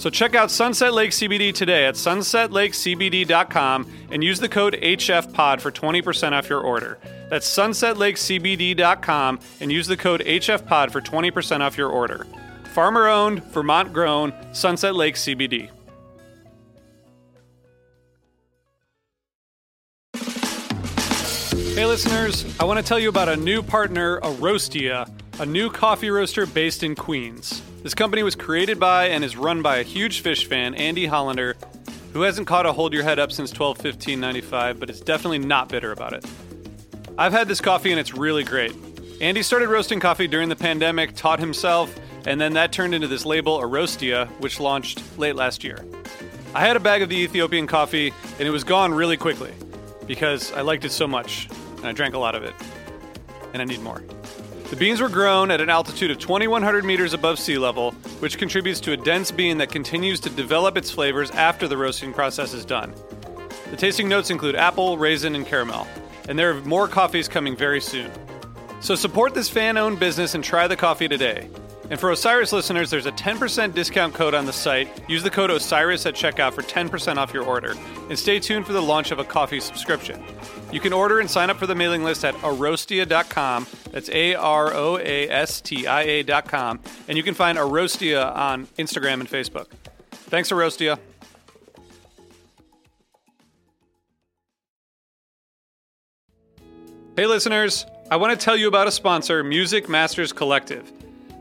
So check out Sunset Lake CBD today at sunsetlakecbd.com and use the code HFPOD for 20% off your order. That's sunsetlakecbd.com and use the code HFPOD for 20% off your order. Farmer owned, Vermont grown, Sunset Lake CBD. Hey listeners, I want to tell you about a new partner, Aroastia, a new coffee roaster based in Queens. This company was created by and is run by a huge Phish fan, Andy Hollander, who hasn't caught a hold your head up since 12 15 95, but is definitely not bitter about it. I've had this coffee and it's really great. Andy started roasting coffee during the pandemic, taught himself, and then that turned into this label, Aroastia, which launched late last year. I had a bag of the Ethiopian coffee and it was gone really quickly because I liked it so much and I drank a lot of it. And I need more. The beans were grown at an altitude of 2,100 meters above sea level, which contributes to a dense bean that continues to develop its flavors after the roasting process is done. The tasting notes include apple, raisin, and caramel, and there are more coffees coming very soon. So support this fan owned business and try the coffee today. And for Osiris listeners, there's a 10% discount code on the site. Use the code OSIRIS at checkout for 10% off your order. And stay tuned for the launch of a coffee subscription. You can order and sign up for the mailing list at aroastia.com. That's A R O A S T I A.com. And you can find Aroastia on Instagram and Facebook. Thanks, Aroastia. Hey, listeners. I want to tell you about a sponsor, Music Masters Collective.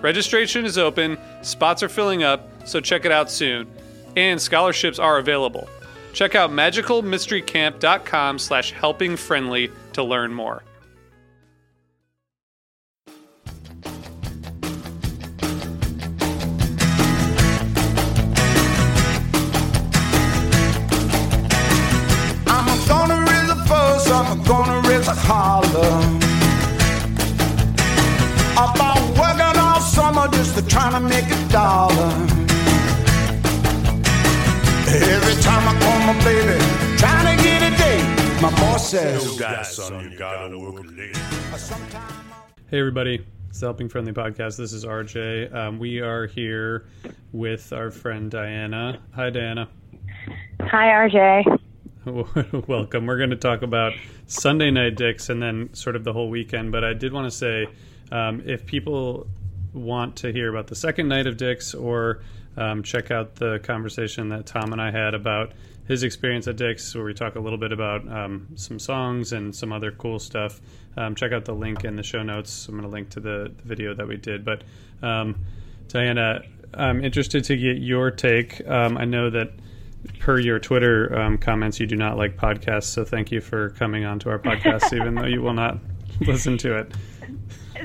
Registration is open, spots are filling up, so check it out soon. And scholarships are available. Check out magicalmysterycamp.com slash helpingfriendly to learn more. I'm gonna raise a fuss, I'm gonna raise a holler. About all summer just to try to make a dollar. Every time I call my baby, trying to get a date, my boss says, that, son, you gotta work late. Hey, everybody. It's the Helping Friendly Podcast. This is RJ. Um, we are here with our friend Dianna. Hi, Dianna. Hi, RJ. Welcome. We're going to talk about Sunday Night Dicks and then sort of the whole weekend. But I did want to say um, if people want to hear about the second night of Dicks or um, check out the conversation that Tom and I had about his experience at Dick's, where we talk a little bit about um, some songs and some other cool stuff. Um, check out the link in the show notes. I'm going to link to the, the video that we did. But um, Dianna, I'm interested to get your take. Um, I know that per your Twitter um, comments, you do not like podcasts, so thank you for coming on to our podcast, even though you will not listen to it.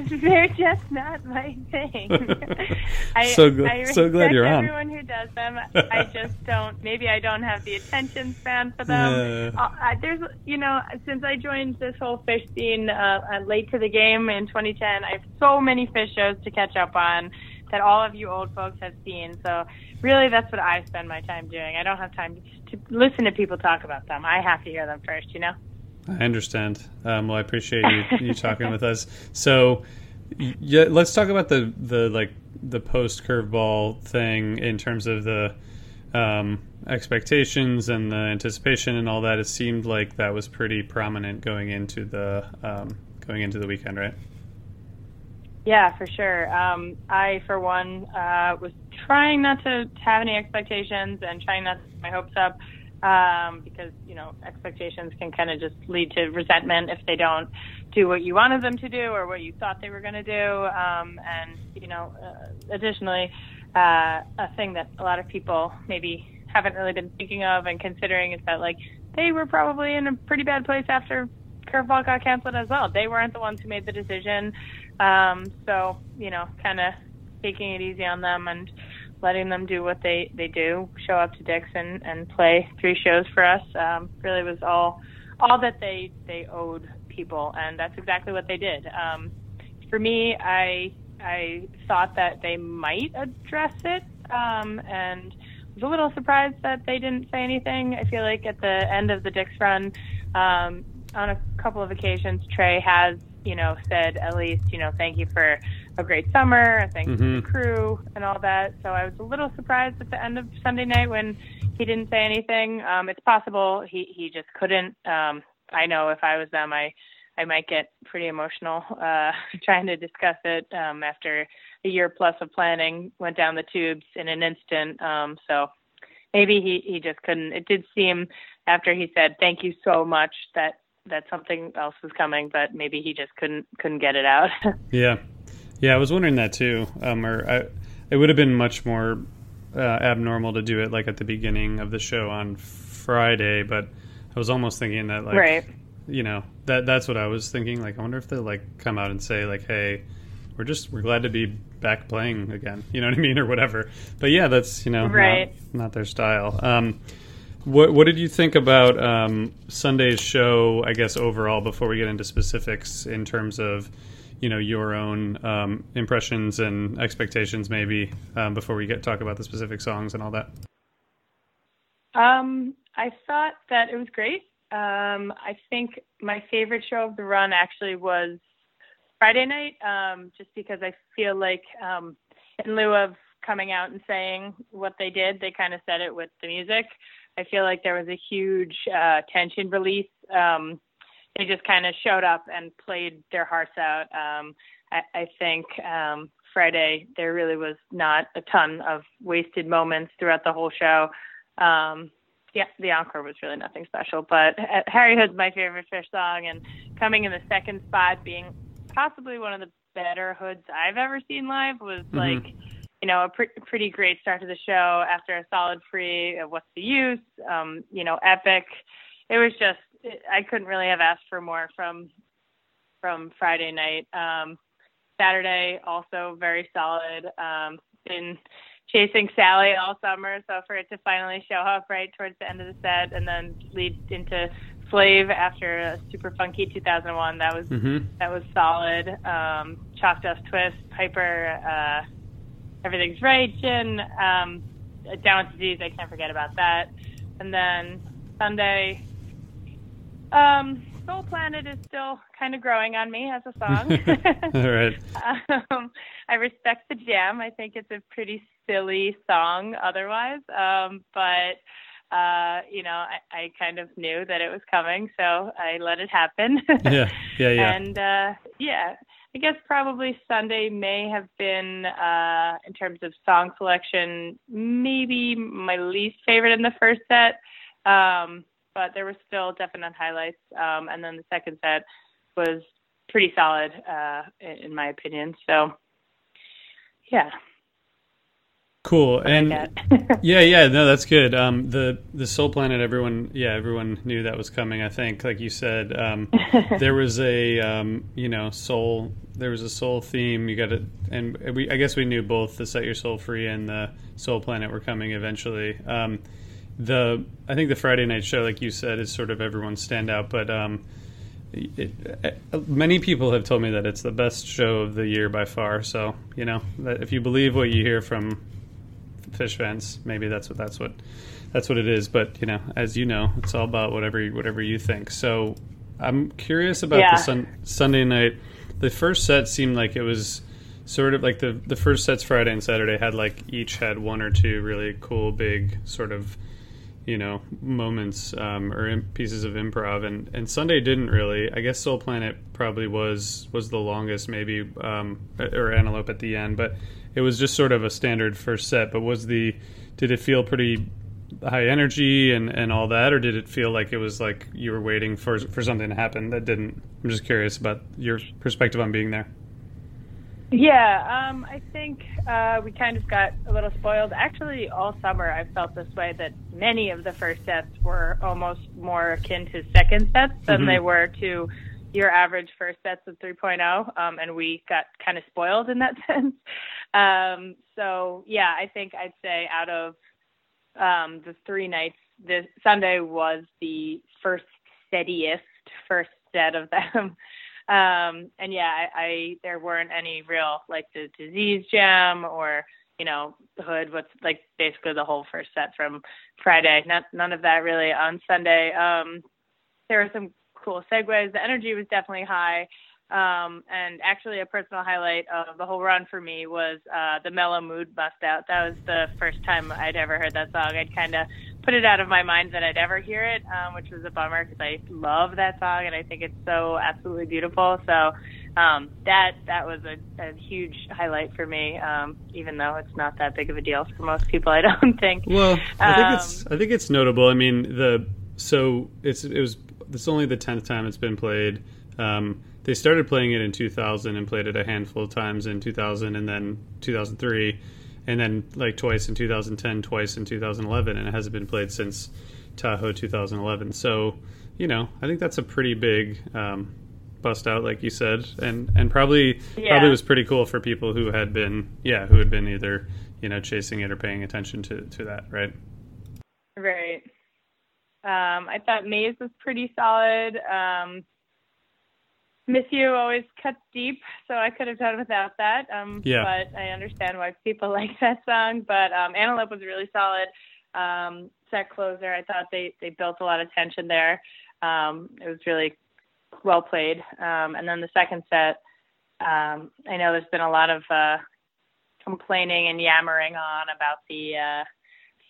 they're just not my thing. I, So gl- I so glad you're on. Everyone who does them, I just don't. Maybe I don't have the attention span for them. Yeah. Uh, I, there's, you know, since I joined this whole Phish scene uh, uh, late to the game in 2010, I have so many Phish shows to catch up on that all of you old folks have seen. So really, that's what I spend my time doing. I don't have time to, to listen to people talk about them. I have to hear them first, you know. I understand. Um, well, I appreciate you, you talking with us. So, yeah, let's talk about the the like the post curveball thing in terms of the um, expectations and the anticipation and all that. It seemed like that was pretty prominent going into the um, going into the weekend, right? Yeah, for sure. Um, I, for one, uh, was trying not to have any expectations and trying not to my hopes up um, because, you know, expectations can kind of just lead to resentment if they don't do what you wanted them to do or what you thought they were going to do. Um, and, you know, uh, additionally, uh, a thing that a lot of people maybe haven't really been thinking of and considering is that, like, they were probably in a pretty bad place after curveball got canceled as well. They weren't the ones who made the decision. Um, so, you know, kind of taking it easy on them and letting them do what they, they do, show up to Dick's and, play three shows for us, um, really was all, all that they, they owed people. And that's exactly what they did. Um, for me, I, I thought that they might address it, um, and was a little surprised that they didn't say anything. I feel like at the end of the Dick's run, um, on a couple of occasions, Trey has, you know, said at least, you know, thank you for a great summer, I thank you to the crew and all that. So I was a little surprised at the end of Sunday night when he didn't say anything. Um, it's possible he, he just couldn't. Um, I know if I was them, I, I might get pretty emotional, uh, trying to discuss it, um, after a year plus of planning went down the tubes in an instant. Um, so maybe he, he just couldn't. It did seem after he said, thank you so much that, that something else was coming, but maybe he just couldn't, couldn't get it out. Yeah, yeah. I was wondering that too. Um, or I, it would have been much more uh, abnormal to do it like at the beginning of the show on Friday, but I was almost thinking that like Right. you know that that's what I was thinking. Like I wonder if they'll like come out and say like, hey, we're just we're glad to be back playing again. You know what I mean or whatever. But yeah, that's you know not- not, their style. Um, what what did you think about um, Sunday's show? I guess overall, before we get into specifics, in terms of you know your own um, impressions and expectations, maybe um, before we get talk about the specific songs and all that. Um, I thought that it was great. Um, I think my favorite show of the run actually was Friday night, um, just because I feel like um, in lieu of coming out and saying what they did, they kind of said it with the music. I feel like there was a huge uh, tension release. Um, they just kind of showed up and played their hearts out. Um, I, I think um, Friday there really was not a ton of wasted moments throughout the whole show. Um, yeah, the encore was really nothing special, but Harry Hood's my favorite Phish song, and coming in the second spot, being possibly one of the better hoods I've ever seen live, was like, you know, a pre- pretty great start to the show after a solid free. Of What's the use? Um, you know, epic. It was just, it, I couldn't really have asked for more from from Friday night. Um, Saturday also very solid. Um, been chasing Sally all summer, so for it to finally show up right towards the end of the set and then lead into Slave after a super funky 2001, that was Mm-hmm. that was solid. Um, Chalk Dust Twist, Piper, uh, Everything's Right, Gin, um, Down with Disease, I can't forget about that. And then Sunday, um, Soul Planet is still kind of growing on me as a song. all right. um, I respect the jam. I think it's a pretty silly song otherwise. Um, but, uh, you know, I, I kind of knew that it was coming, so I let it happen. Yeah, yeah, yeah. And, uh, yeah, I guess probably Sunday may have been, uh, in terms of song selection, maybe my least favorite in the first set. Um, but there were still definite highlights. Um, and then the second set was pretty solid, uh, in, in my opinion. So, yeah. Cool. And yeah, yeah, no, that's good. Um, the the Soul Planet, everyone, yeah, everyone knew that was coming. I think, like you said, um, there was a, um, you know, soul. There was a soul theme. You got it, and we, I guess, we knew both the Set Your Soul Free and the Soul Planet were coming eventually. Um, the, I think the Friday night show, like you said, is sort of everyone's standout, but. Um, it, uh, many people have told me that it's the best show of the year by far. So you know, if you believe what you hear from Phish fans, maybe that's what that's what that's what it is. But you know, as you know, it's all about whatever whatever you think. So I'm curious about Yeah. the sun, Sunday night. The first set seemed like it was sort of like the the first sets Friday and Saturday had like each had one or two really cool big sort of you know moments um, or pieces of improv and and Sunday didn't really I guess Soul Planet probably was was the longest maybe um, or Antelope at the end but it was just sort of a standard first set but was the did it feel pretty high energy and and all that or did it feel like it was like you were waiting for for something to happen that didn't I'm just curious about your perspective on being there Yeah, um, I think uh, we kind of got a little spoiled. Actually, all summer I felt this way that many of the first sets were almost more akin to second sets than Mhm. they were to your average first sets of 3.0, um, and we got kind of spoiled in that sense. Um, so, yeah, I think I'd say out of um, the three nights, this Sunday was the first steadiest first set of them. Um, and yeah, I, I there weren't any real like the disease jam or you know hood. What's like basically the whole first set from Friday. Not none of that really on Sunday. Um, there were some cool segues. The energy was definitely high. Um, and actually, a personal highlight of the whole run for me was uh, the Mellow Mood Bust Out. That was the first time I'd ever heard that song. I'd kind of put it out of my mind that I'd ever hear it, um, which was a bummer because I love that song and I think it's so absolutely beautiful. So um, that that was a, a huge highlight for me, um, even though it's not that big of a deal for most people. I don't think. Well, I think Um, it's I think it's notable. I mean, the so it's it was it's only the tenth time it's been played. Um, they started playing it in 2000 and played it a handful of times in 2000 and then 2003, and then like twice in 2010, twice in 2011, and it hasn't been played since Tahoe 2011. So, you know, I think that's a pretty big um, bust out, like you said, and and probably Yeah. probably was pretty cool for people who had been yeah who had been either you know chasing it or paying attention to to that, right? Right. Um, I thought Maze was pretty solid. Um, Miss You always cuts deep, so I could have done without that. Um, Yeah. But I understand why people like that song. But um, Antelope was really solid. Um, set closer, I thought they, they built a lot of tension there. Um, it was really well played. Um, and then the second set, um, I know there's been a lot of uh, complaining and yammering on about the uh,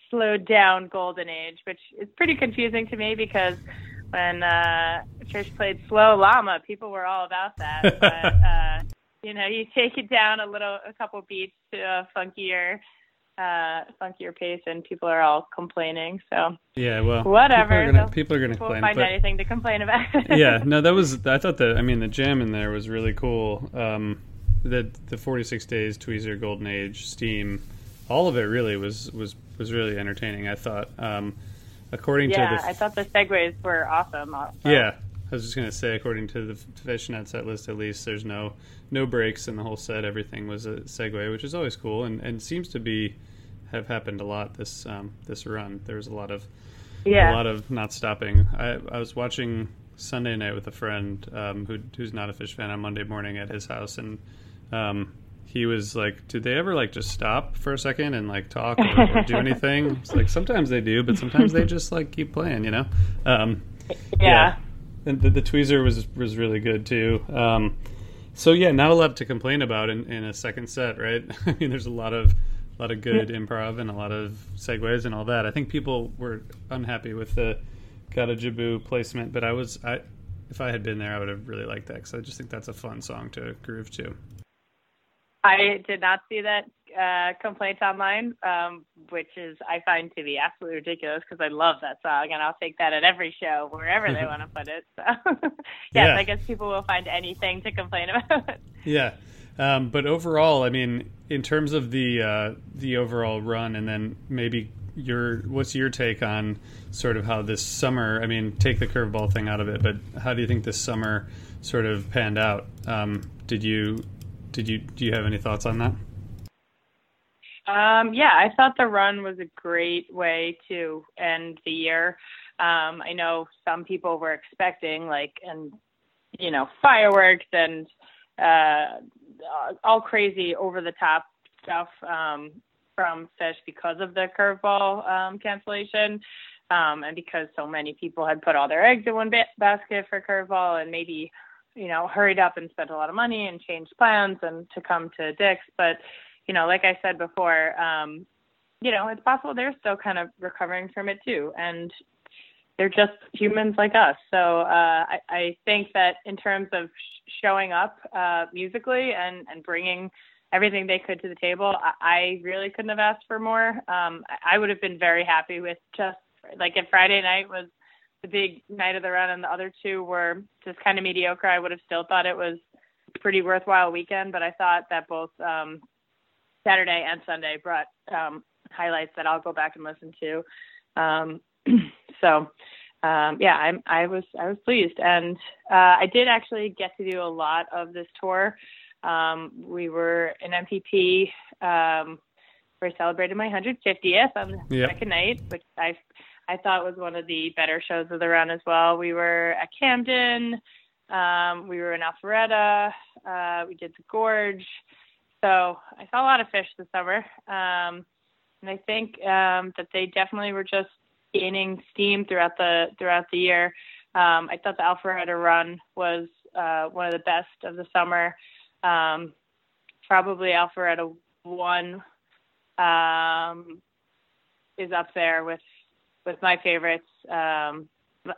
slowed down golden age, which is pretty confusing to me because when uh, Trish played Slow Llama, people were all about that. But uh, you know, you take it down a little, a couple beats to a funkier, uh, funkier pace, and people are all complaining. So Yeah, well, Whatever, People are gonna, people are gonna we'll complain, find but anything to complain about. yeah, no, that was. I thought that. I mean, the jam in there was really cool. Um, the the 46 days Tweezer Golden Age Steam, all of it really was was was really entertaining. I thought. Um, according yeah, to yeah, I thought the segues were awesome. Also. yeah, I was just gonna say, according to the Phish.net set list, at least there's no no breaks in the whole set. Everything was a segue, which is always cool, and and seems to be have happened a lot this um, this run. There was a lot of yeah. a lot of not stopping. I, I was watching Sunday night with a friend um, who who's not a Phish fan on Monday morning at his house, and um, he was like, "Did they ever like just stop for a second and like talk or, or do anything?" It's like sometimes they do, but sometimes they just like keep playing, you know. Um, yeah. and the, the tweezer was was really good too. Um, so yeah, not a lot to complain about in, in a second set, right? I mean, there's a lot of a lot of good improv and a lot of segues and all that. I think people were unhappy with the Gotta placement, but I was I if I had been there, I would have really liked that because I just think that's a fun song to groove to. I did not see that uh, complaint online, um, which is I find to be absolutely ridiculous because I love that song and I'll take that at every show wherever they want to put it. So yes, Yeah. I guess people will find anything to complain about. Yeah. Um, but overall, I mean, in terms of the uh, the overall run, and then maybe your what's your take on sort of how this summer? I mean, take the curveball thing out of it, but how do you think this summer sort of panned out? Um, did you did you do you have any thoughts on that? Um, yeah, I thought the run was a great way to end the year. Um, I know some people were expecting like and you know fireworks and uh, all crazy over the top stuff um, from Phish because of the curveball um, cancellation. Um, and because so many people had put all their eggs in one ba- basket for curveball and maybe, you know, hurried up and spent a lot of money and changed plans and to come to Dick's. But, you know, like I said before, um, you know, it's possible they're still kind of recovering from it too. And they're just humans like us. So uh, I, I think that in terms of sh- showing up uh, musically and, and bringing everything they could to the table. I, I really couldn't have asked for more. Um, I would have been very happy with just like if Friday night was the big night of the run and the other two were just kind of mediocre, I would have still thought it was a pretty worthwhile weekend. But I thought that both um, Saturday and Sunday brought um, highlights that I'll go back and listen to. Um, so um, yeah, I'm, I was I was pleased, and uh, I did actually get to do a lot of this tour. Um, we were in MPP. Um, where I celebrated my 150th on the yep. second night, which I I thought was one of the better shows of the run as well. We were at Camden. Um, we were in Alpharetta. Uh, we did the Gorge. So I saw a lot of Phish this summer. Um, and I think um, that they definitely were just gaining steam throughout the throughout the year. Um, I thought the Alpharetta run was uh, one of the best of the summer. Um, probably Alpharetta one um, is up there with with my favorites. Um,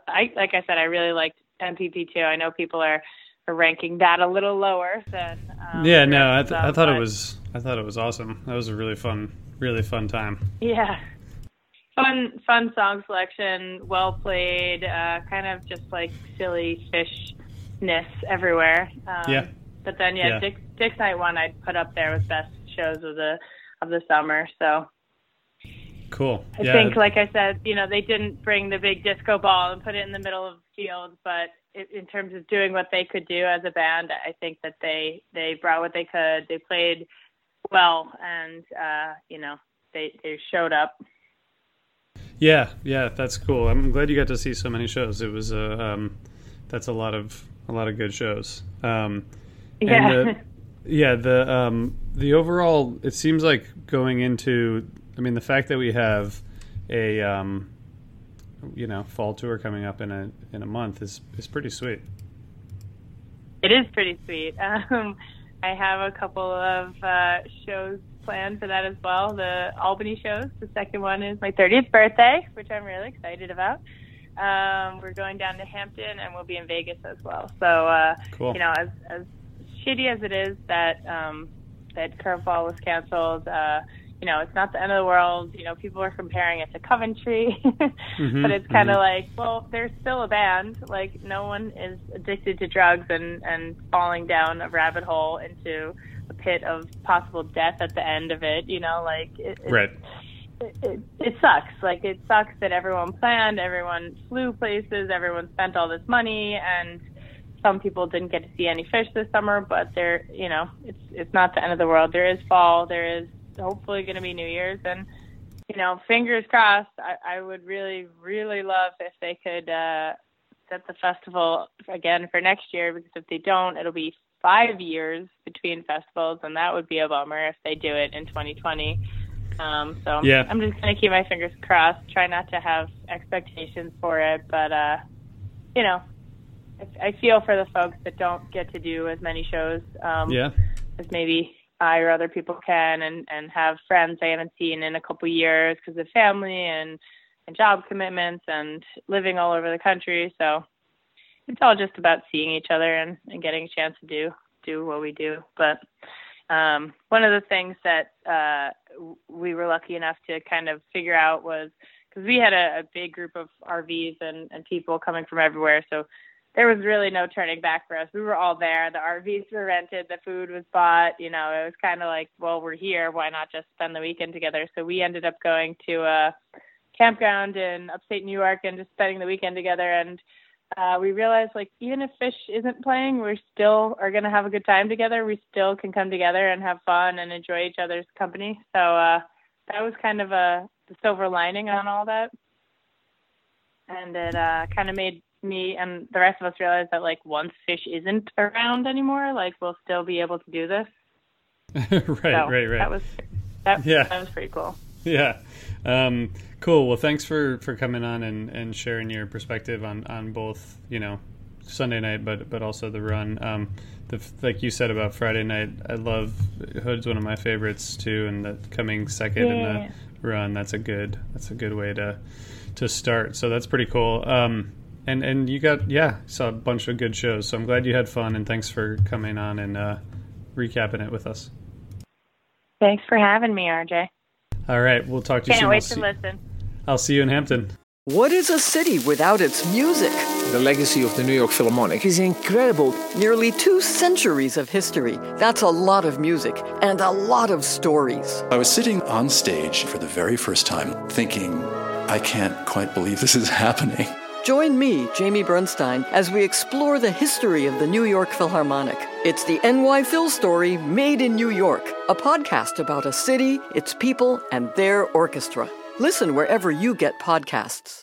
I like I said, I really liked MPP too. I know people are, are ranking that a little lower than. Um, yeah, no, I, th- I thought it was I thought it was awesome. That was a really fun, really fun time. Yeah, fun fun song selection, well played, uh, kind of just like silly fishness everywhere. Um, yeah. But then yeah, yeah. Dick, Dick's Night One I'd put up there with best shows of the of the summer. So cool. I yeah. think, like I said, you know, they didn't bring the big disco ball and put it in the middle of the field, but in terms of doing what they could do as a band, I think that they they brought what they could. They played well, and uh, you know, they they showed up. Yeah, yeah, that's cool. I'm glad you got to see so many shows. It was a uh, um, that's a lot of a lot of good shows. Um, yeah. The, yeah, the um, the overall it seems like going into I mean the fact that we have a um, you know fall tour coming up in a in a month is is pretty sweet. It is pretty sweet. Um, I have a couple of uh, shows planned for that as well. The Albany shows. The second one is my 30th birthday, which I'm really excited about. Um, we're going down to Hampton, and we'll be in Vegas as well. So, uh, cool. you know, as as shitty as it is that um, that Curveball was canceled, uh, you know, it's not the end of the world. You know, people are comparing it to Coventry, mm-hmm, but it's kind of mm-hmm. like, well, there's still a band. Like, no one is addicted to drugs and and falling down a rabbit hole into a pit of possible death at the end of it. You know, like, it, right. It, it, it sucks. Like it sucks that everyone planned, everyone flew places, everyone spent all this money, and some people didn't get to see any Phish this summer, but there, you know, it's it's not the end of the world. There is fall. There is hopefully going to be New Year's, and you know, fingers crossed. I, I would really, really love if they could uh, set the festival again for next year, because if they don't, it'll be five years between festivals, and that would be a bummer if they do it in 2020. Um, so yeah. I'm just gonna keep my fingers crossed. Try not to have expectations for it, but uh, you know, I feel for the folks that don't get to do as many shows um, yeah. as maybe I or other people can, and and have friends I haven't seen in a couple years because of family and and job commitments and living all over the country. So it's all just about seeing each other and, and getting a chance to do do what we do. But um, one of the things that uh, we were lucky enough to kind of figure out was because we had a, a big group of RVs and, and people coming from everywhere. So there was really no turning back for us. We were all there. The RVs were rented. The food was bought. You know, it was kind of like, well, we're here. Why not just spend the weekend together? So we ended up going to a campground in upstate New York and just spending the weekend together. And uh, we realized, like, even if Phish isn't playing, we still are going to have a good time together. We still can come together and have fun and enjoy each other's company. So uh, that was kind of a silver lining on all that. And it uh, kind of made me and the rest of us realize that like once Phish isn't around anymore, like we'll still be able to do this. right, so right, right. That was that, yeah. that was pretty cool. Yeah. Um, cool. Well, thanks for, for coming on and, and sharing your perspective on, on both, you know, Sunday night, but but also the run. Um, the, like you said about Friday night, I love Hood's one of my favorites too, and the coming second yeah. in the run, that's a good that's a good way to to start. So that's pretty cool. Um, and and you got yeah saw a bunch of good shows so i'm glad you had fun and thanks for coming on and uh, recapping it with us thanks for having me rj all right we'll talk to you can't soon wait I'll to see, listen i'll see you in hampton What is a city without its music? The legacy of the New York Philharmonic is incredible. Nearly two centuries of history. That's a lot of music and a lot of stories. I was sitting on stage for the very first time thinking, I can't quite believe this is happening. Join me, Jamie Bernstein, as we explore the history of the New York Philharmonic. It's the NY Phil story made in New York, a podcast about a city, its people, and their orchestra. Listen wherever you get podcasts.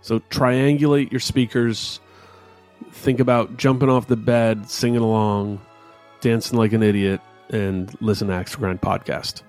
So triangulate your speakers. Think about jumping off the bed, singing along, dancing like an idiot, and listen to Axe Grind podcast.